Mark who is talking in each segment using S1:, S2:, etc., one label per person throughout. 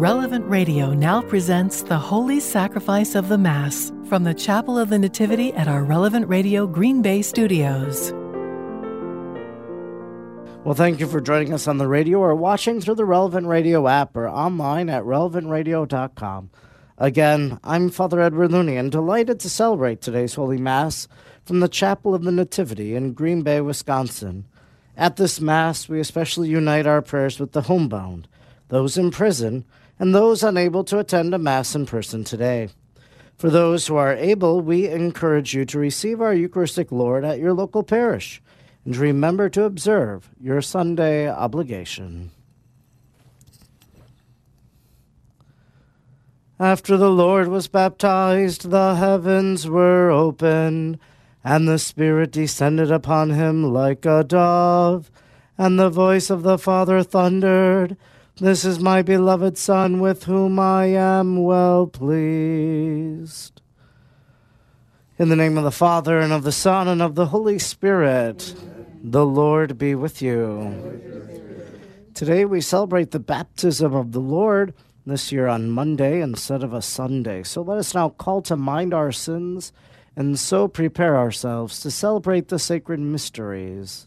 S1: Relevant Radio now presents the Holy Sacrifice of the Mass from the Chapel of the Nativity at our Relevant Radio Green Bay studios.
S2: Well, thank you for joining us on the radio or watching through the Relevant Radio app or online at relevantradio.com. Again, I'm Father Edward Looney and delighted to celebrate today's Holy Mass from the Chapel of the Nativity in Green Bay, Wisconsin. At this Mass, we especially unite our prayers with the homebound, those in prison, and those unable to attend a Mass in person today. For those who are able, we encourage you to receive our Eucharistic Lord at your local parish and remember to observe your Sunday obligation. After the Lord was baptized, the heavens were opened, and the Spirit descended upon him like a dove, and the voice of the Father thundered. This is my beloved Son, with whom I am well pleased. In the name of the Father, and of the Son, and of the Holy Spirit, the Lord be with you. Today we celebrate the baptism of the Lord, this year on Monday instead of a Sunday. So let us now call to mind our sins and so prepare ourselves to celebrate the sacred mysteries.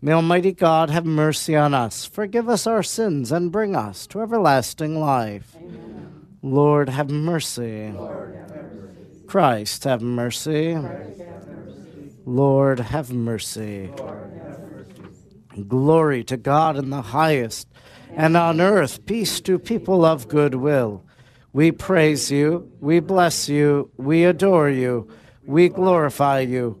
S2: May Almighty God have mercy on us, forgive us our sins, and bring us to everlasting life. Amen. Lord, have mercy. Lord, have mercy. Christ, have mercy. Christ, have mercy. Lord, have mercy. Lord, have mercy. Glory to God in the highest, and on earth peace to people of good will. We praise you, we bless you, we adore you, we glorify you.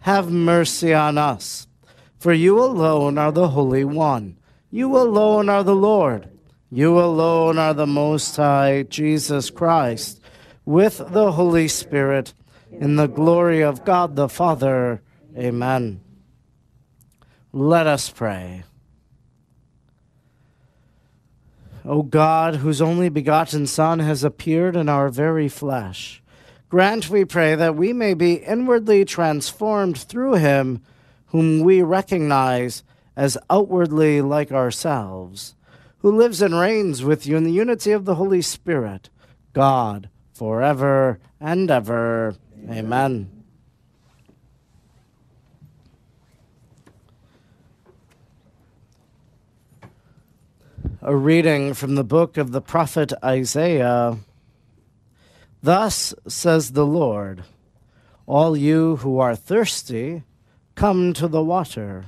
S2: have mercy on us. For you alone are the Holy One. You alone are the Lord. You alone are the Most High, Jesus Christ, with the Holy Spirit, in the glory of God the Father. Amen. Let us pray. O God, whose only begotten Son has appeared in our very flesh, Grant, we pray, that we may be inwardly transformed through him whom we recognize as outwardly like ourselves, who lives and reigns with you in the unity of the Holy Spirit, God, forever and ever. Amen. A reading from the book of the prophet Isaiah. Thus says the Lord All you who are thirsty, come to the water.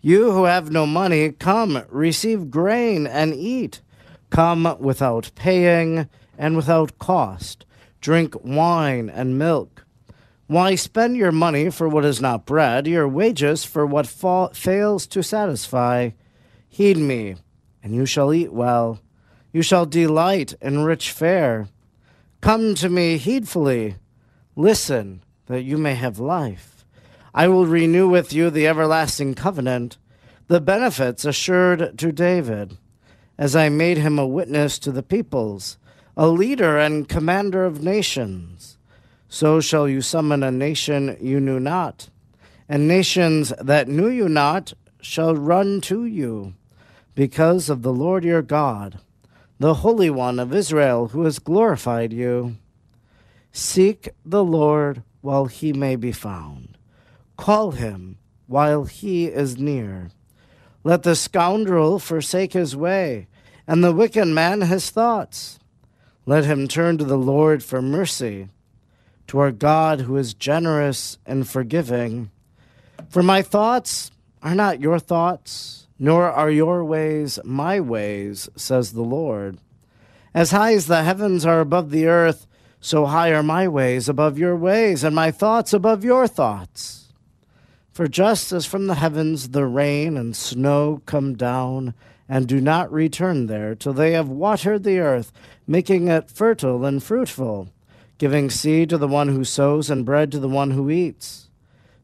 S2: You who have no money, come, receive grain and eat. Come without paying and without cost. Drink wine and milk. Why spend your money for what is not bread, your wages for what fa- fails to satisfy? Heed me, and you shall eat well. You shall delight in rich fare. Come to me heedfully. Listen, that you may have life. I will renew with you the everlasting covenant, the benefits assured to David, as I made him a witness to the peoples, a leader and commander of nations. So shall you summon a nation you knew not, and nations that knew you not shall run to you, because of the Lord your God the Holy One of Israel, who has glorified you. Seek the Lord while he may be found. Call him while he is near. Let the scoundrel forsake his way, and the wicked man his thoughts. Let him turn to the Lord for mercy, to our God who is generous and forgiving. For my thoughts are not your thoughts, nor are your ways my ways, says the Lord. As high as the heavens are above the earth, so high are my ways above your ways, and my thoughts above your thoughts. For just as from the heavens the rain and snow come down, and do not return there till they have watered the earth, making it fertile and fruitful, giving seed to the one who sows and bread to the one who eats,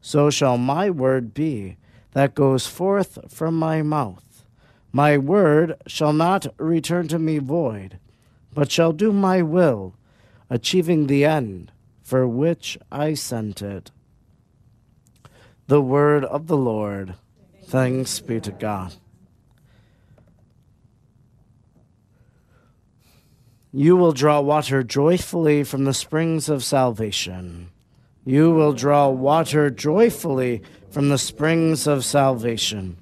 S2: so shall my word be that goes forth from my mouth. My word shall not return to me void, but shall do my will, achieving the end for which I sent it. The word of the Lord. Thanks be to God. You will draw water joyfully from the springs of salvation. You will draw water joyfully from the springs of salvation.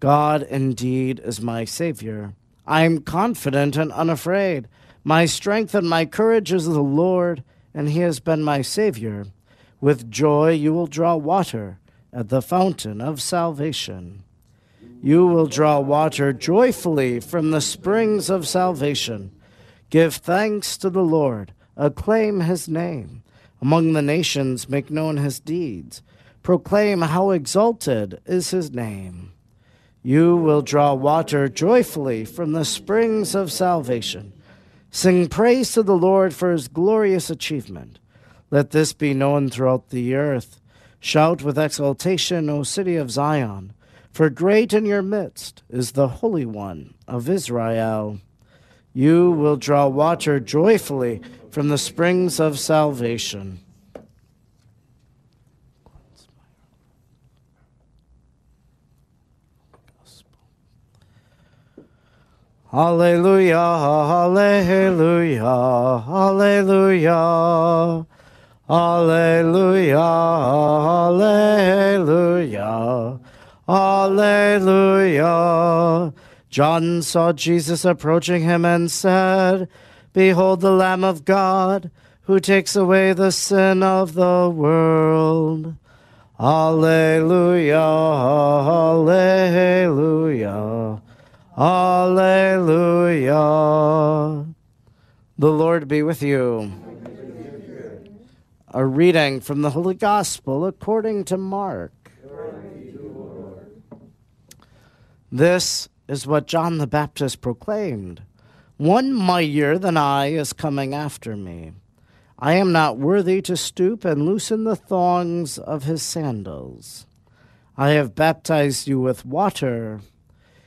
S2: God indeed is my Savior. I am confident and unafraid. My strength and my courage is the Lord, and He has been my Savior. With joy you will draw water at the fountain of salvation. You will draw water joyfully from the springs of salvation. Give thanks to the Lord, acclaim his name. Among the nations, make known his deeds. Proclaim how exalted is his name. You will draw water joyfully from the springs of salvation. Sing praise to the Lord for his glorious achievement. Let this be known throughout the earth. Shout with exultation, O city of Zion, for great in your midst is the Holy One of Israel. You will draw water joyfully from the springs of salvation. Hallelujah, hallelujah, hallelujah. Alleluia, Alleluia, Alleluia. John saw Jesus approaching him and said, Behold the Lamb of God who takes away the sin of the world. Alleluia, Alleluia, Alleluia. The Lord be with you. A reading from the Holy Gospel according to Mark. This is what John the Baptist proclaimed One mightier than I is coming after me. I am not worthy to stoop and loosen the thongs of his sandals. I have baptized you with water.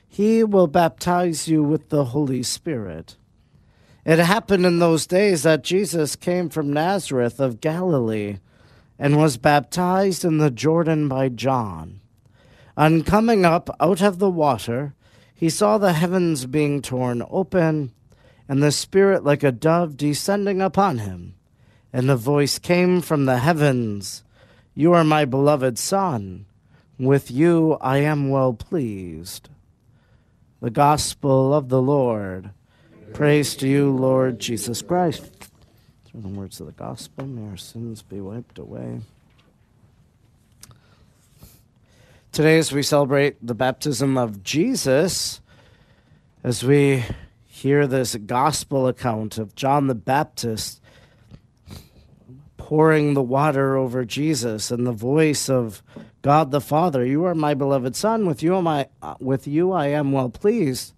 S2: He will baptize you with the Holy Spirit. It happened in those days that Jesus came from Nazareth of Galilee and was baptized in the Jordan by John. On coming up out of the water, he saw the heavens being torn open, and the Spirit like a dove descending upon him. And the voice came from the heavens You are my beloved Son. With you I am well pleased. The Gospel of the Lord. Praise to you, Lord Jesus Christ. Through the words of the gospel, may our sins be wiped away. Today, as we celebrate the baptism of Jesus, as we hear this gospel account of John the Baptist pouring the water over Jesus and the voice of God the Father, "You are my beloved Son; with you am I, with you I am well pleased."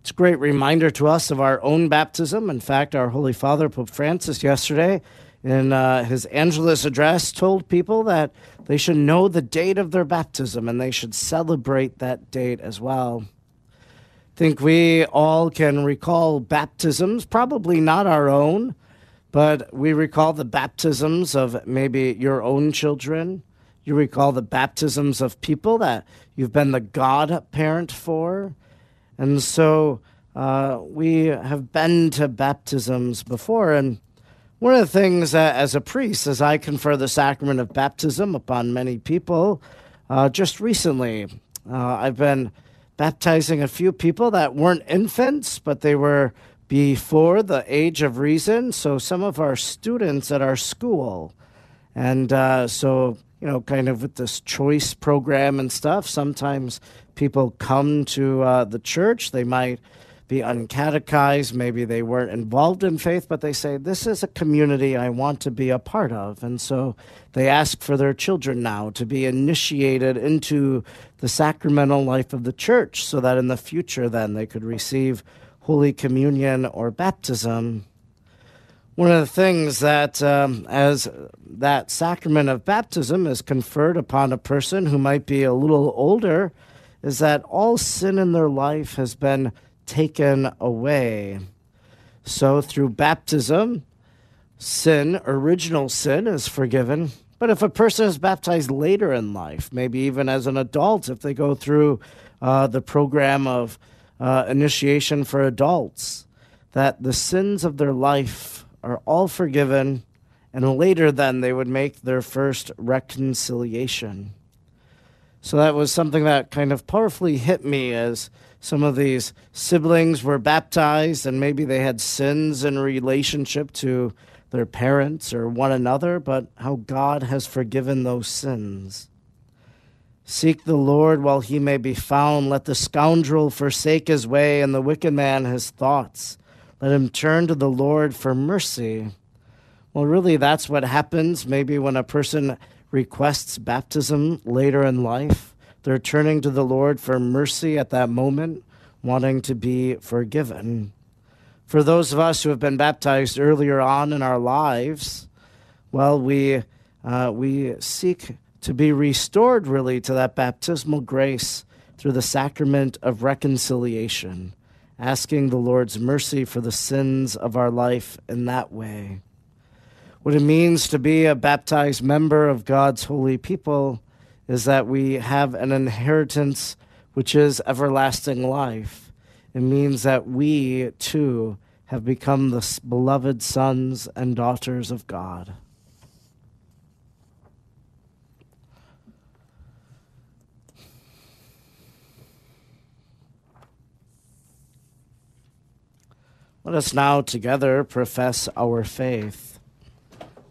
S2: It's a great reminder to us of our own baptism. In fact, our Holy Father, Pope Francis, yesterday in uh, his Angelus address told people that they should know the date of their baptism and they should celebrate that date as well. Think we all can recall baptisms, probably not our own, but we recall the baptisms of maybe your own children. You recall the baptisms of people that you've been the godparent for. And so uh, we have been to baptisms before. And one of the things uh, as a priest, as I confer the sacrament of baptism upon many people, uh, just recently, uh, I've been baptizing a few people that weren't infants, but they were before the age of reason. So some of our students at our school. And uh, so, you know, kind of with this choice program and stuff, sometimes people come to uh, the church. They might uncatechized, maybe they weren't involved in faith, but they say, This is a community I want to be a part of. And so they ask for their children now to be initiated into the sacramental life of the church so that in the future then they could receive Holy Communion or baptism. One of the things that, um, as that sacrament of baptism is conferred upon a person who might be a little older, is that all sin in their life has been taken away. So through baptism, sin, original sin, is forgiven. But if a person is baptized later in life, maybe even as an adult, if they go through uh, the program of uh, initiation for adults, that the sins of their life are all forgiven, and later then they would make their first reconciliation. So that was something that kind of powerfully hit me as some of these siblings were baptized and maybe they had sins in relationship to their parents or one another, but how God has forgiven those sins. Seek the Lord while he may be found. Let the scoundrel forsake his way and the wicked man his thoughts. Let him turn to the Lord for mercy. Well, really, that's what happens maybe when a person requests baptism later in life. They're turning to the Lord for mercy at that moment, wanting to be forgiven. For those of us who have been baptized earlier on in our lives, well, we, uh, we seek to be restored really to that baptismal grace through the sacrament of reconciliation, asking the Lord's mercy for the sins of our life in that way. What it means to be a baptized member of God's holy people is that we have an inheritance which is everlasting life. It means that we, too, have become the beloved sons and daughters of God. Let us now together profess our faith.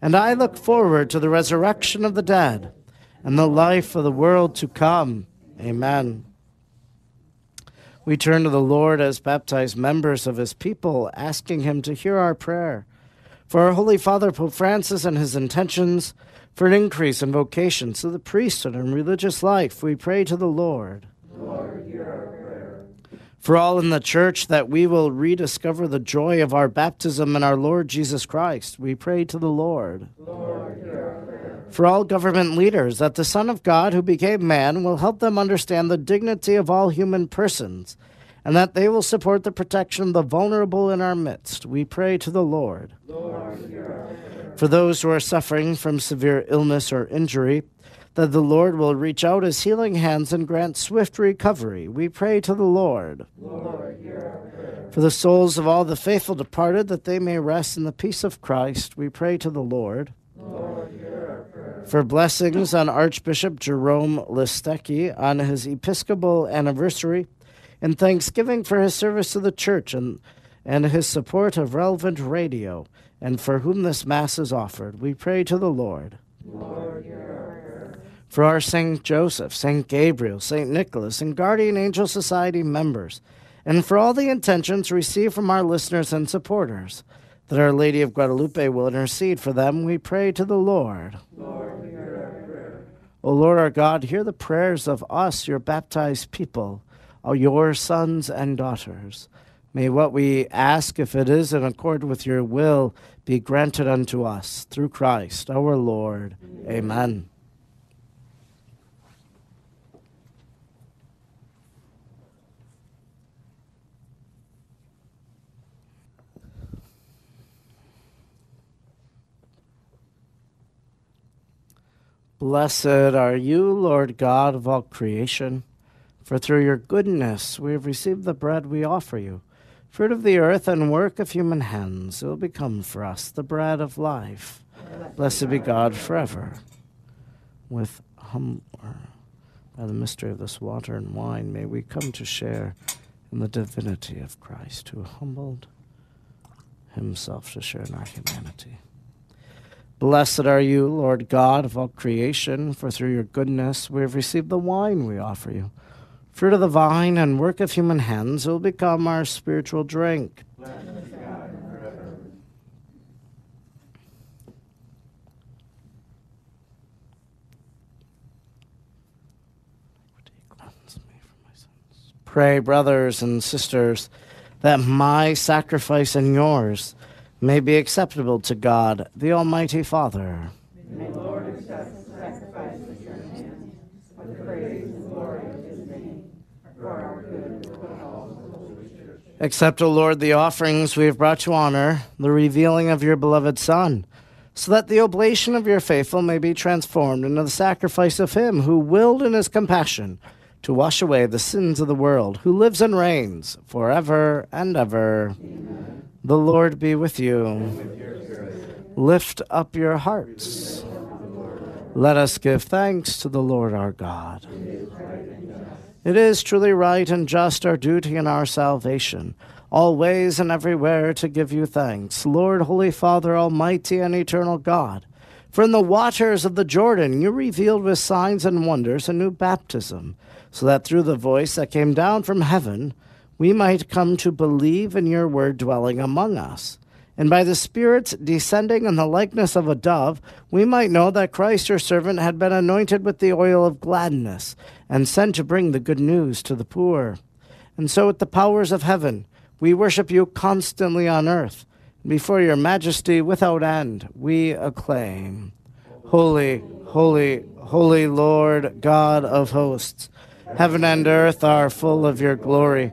S2: and I look forward to the resurrection of the dead and the life of the world to come. Amen. We turn to the Lord as baptized members of his people, asking him to hear our prayer. For our Holy Father, Pope Francis, and his intentions for an increase in vocations to the priesthood and religious life, we pray to the Lord. Lord for all in the church, that we will rediscover the joy of our baptism in our Lord Jesus Christ, we pray to the Lord. Lord for all government leaders, that the Son of God who became man will help them understand the dignity of all human persons, and that they will support the protection of the vulnerable in our midst. We pray to the Lord. Lord for those who are suffering from severe illness or injury, that the Lord will reach out his healing hands and grant swift recovery. We pray to the Lord. Lord For the souls of all the faithful departed, that they may rest in the peace of Christ, we pray to the Lord. For blessings on Archbishop Jerome Listecki on his episcopal anniversary, and thanksgiving for his service to the church and, and his support of relevant radio, and for whom this Mass is offered, we pray to the Lord. For our St. Joseph, St. Gabriel, St. Nicholas, and Guardian Angel Society members, and for all the intentions received from our listeners and supporters, that Our Lady of Guadalupe will intercede for them, we pray to the Lord. Lord, hear our prayer. O Lord our God, hear the prayers of us, your baptized people, all your sons and daughters. May what we ask, if it is in accord with your will, be granted unto us through Christ our Lord. Amen. Amen. Blessed are you, Lord God of all creation, for through your goodness we have received the bread we offer you, fruit of the earth and work of human hands. It will become for us the bread of life. Blessed be God forever. With hum, by the mystery of this water and wine, may we come to share in the divinity of Christ, who humbled himself to share in our humanity. Blessed are you, Lord God of all creation, for through your goodness we have received the wine we offer you. Fruit of the vine and work of human hands will become our spiritual drink. Pray, brothers and sisters, that my sacrifice and yours may be acceptable to God, the Almighty Father. May the Lord accept the sacrifice at your hands for the praise and glory of his name, for our good and all the Holy Church. Accept, O Lord, the offerings we have brought to honor, the revealing of your beloved Son, so that the oblation of your faithful may be transformed into the sacrifice of him who willed in his compassion to wash away the sins of the world, who lives and reigns forever and ever. Amen. The Lord be with you. Lift up your hearts. Let us give thanks to the Lord our God. It is truly right and just our duty and our salvation, always and everywhere to give you thanks, Lord, Holy Father, Almighty and eternal God. For in the waters of the Jordan you revealed with signs and wonders a new baptism, so that through the voice that came down from heaven, we might come to believe in your word dwelling among us. And by the Spirit's descending in the likeness of a dove, we might know that Christ your servant had been anointed with the oil of gladness and sent to bring the good news to the poor. And so, with the powers of heaven, we worship you constantly on earth. Before your majesty without end, we acclaim Holy, holy, holy Lord, God of hosts. Heaven and earth are full of your glory.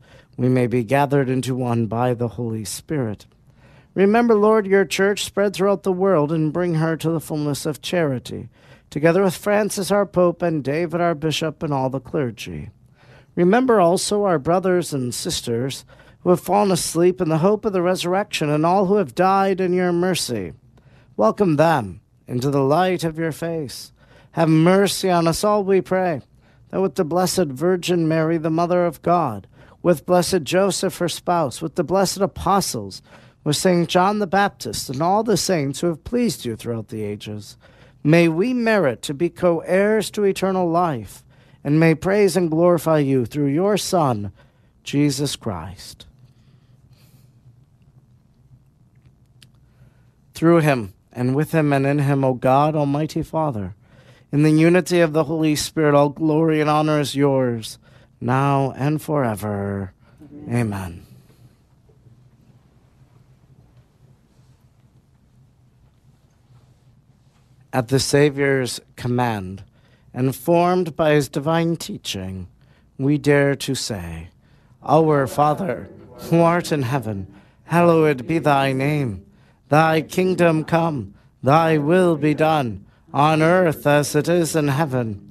S2: we may be gathered into one by the Holy Spirit. Remember, Lord, your church spread throughout the world and bring her to the fullness of charity, together with Francis our Pope and David our Bishop and all the clergy. Remember also our brothers and sisters who have fallen asleep in the hope of the resurrection and all who have died in your mercy. Welcome them into the light of your face. Have mercy on us all, we pray that with the Blessed Virgin Mary, the Mother of God, with blessed Joseph, her spouse, with the blessed apostles, with St. John the Baptist, and all the saints who have pleased you throughout the ages, may we merit to be co heirs to eternal life, and may praise and glorify you through your Son, Jesus Christ. Through him, and with him, and in him, O God, Almighty Father, in the unity of the Holy Spirit, all glory and honor is yours, now and forever. Amen. At the Saviour's command, and formed by his divine teaching, we dare to say, Our Father, who art in heaven, hallowed be thy name. Thy kingdom come, thy will be done on earth as it is in heaven.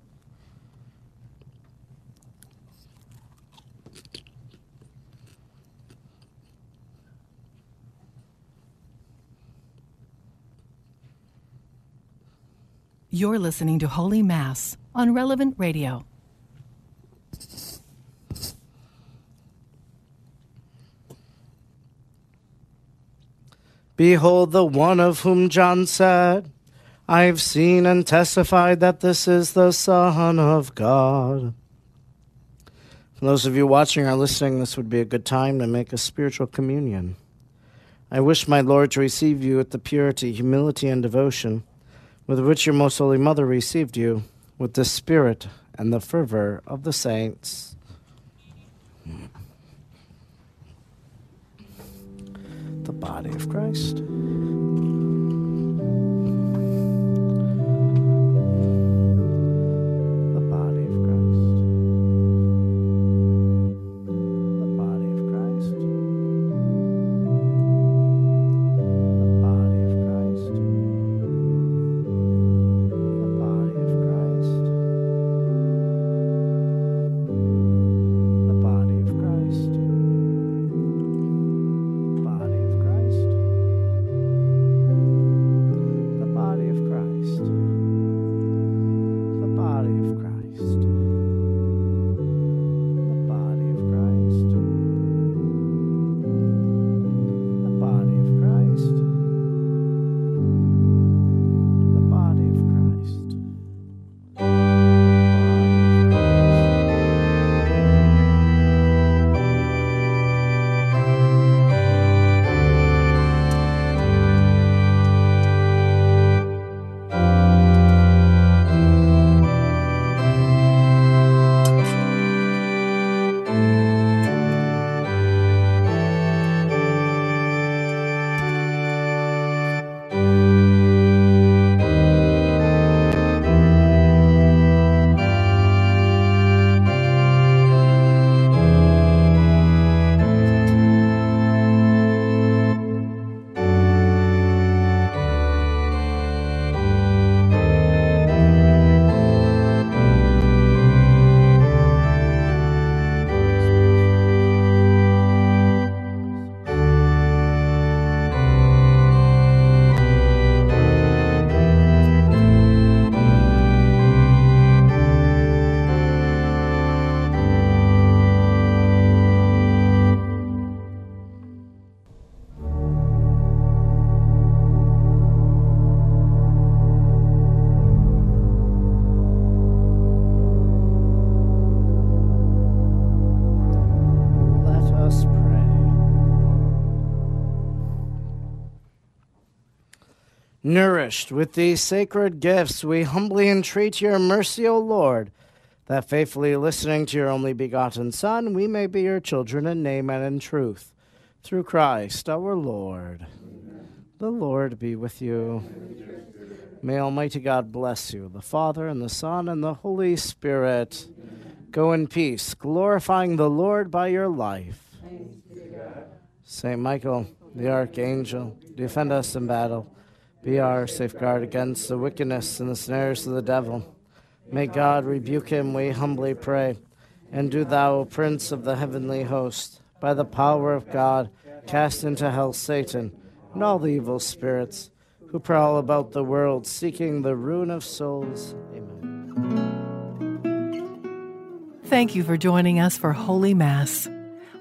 S1: You're listening to Holy Mass on Relevant Radio.
S2: Behold the one of whom John said, I've seen and testified that this is the Son of God. For those of you watching or listening, this would be a good time to make a spiritual communion. I wish my Lord to receive you with the purity, humility, and devotion with which your most holy mother received you, with the spirit and the fervor of the saints. The body of Christ. Nourished with these sacred gifts, we humbly entreat your mercy, O Lord, that faithfully listening to your only begotten Son, we may be your children in name and in truth. Through Christ our Lord. The Lord be with you. May Almighty God bless you, the Father, and the Son, and the Holy Spirit. Go in peace, glorifying the Lord by your life. Saint Michael, the Archangel, defend us in battle. Be our safeguard against the wickedness and the snares of the devil. May God rebuke him, we humbly pray. And do thou, Prince of the heavenly host, by the power of God, cast into hell Satan and all the evil spirits who prowl about the world seeking the ruin of souls.
S1: Amen. Thank you for joining us for Holy Mass.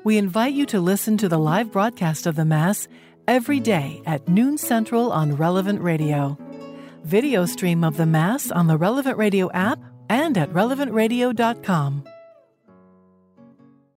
S1: We invite you to listen to the live broadcast of the Mass every day at noon central on Relevant Radio. Video stream of the Mass on the Relevant Radio app and at relevantradio.com.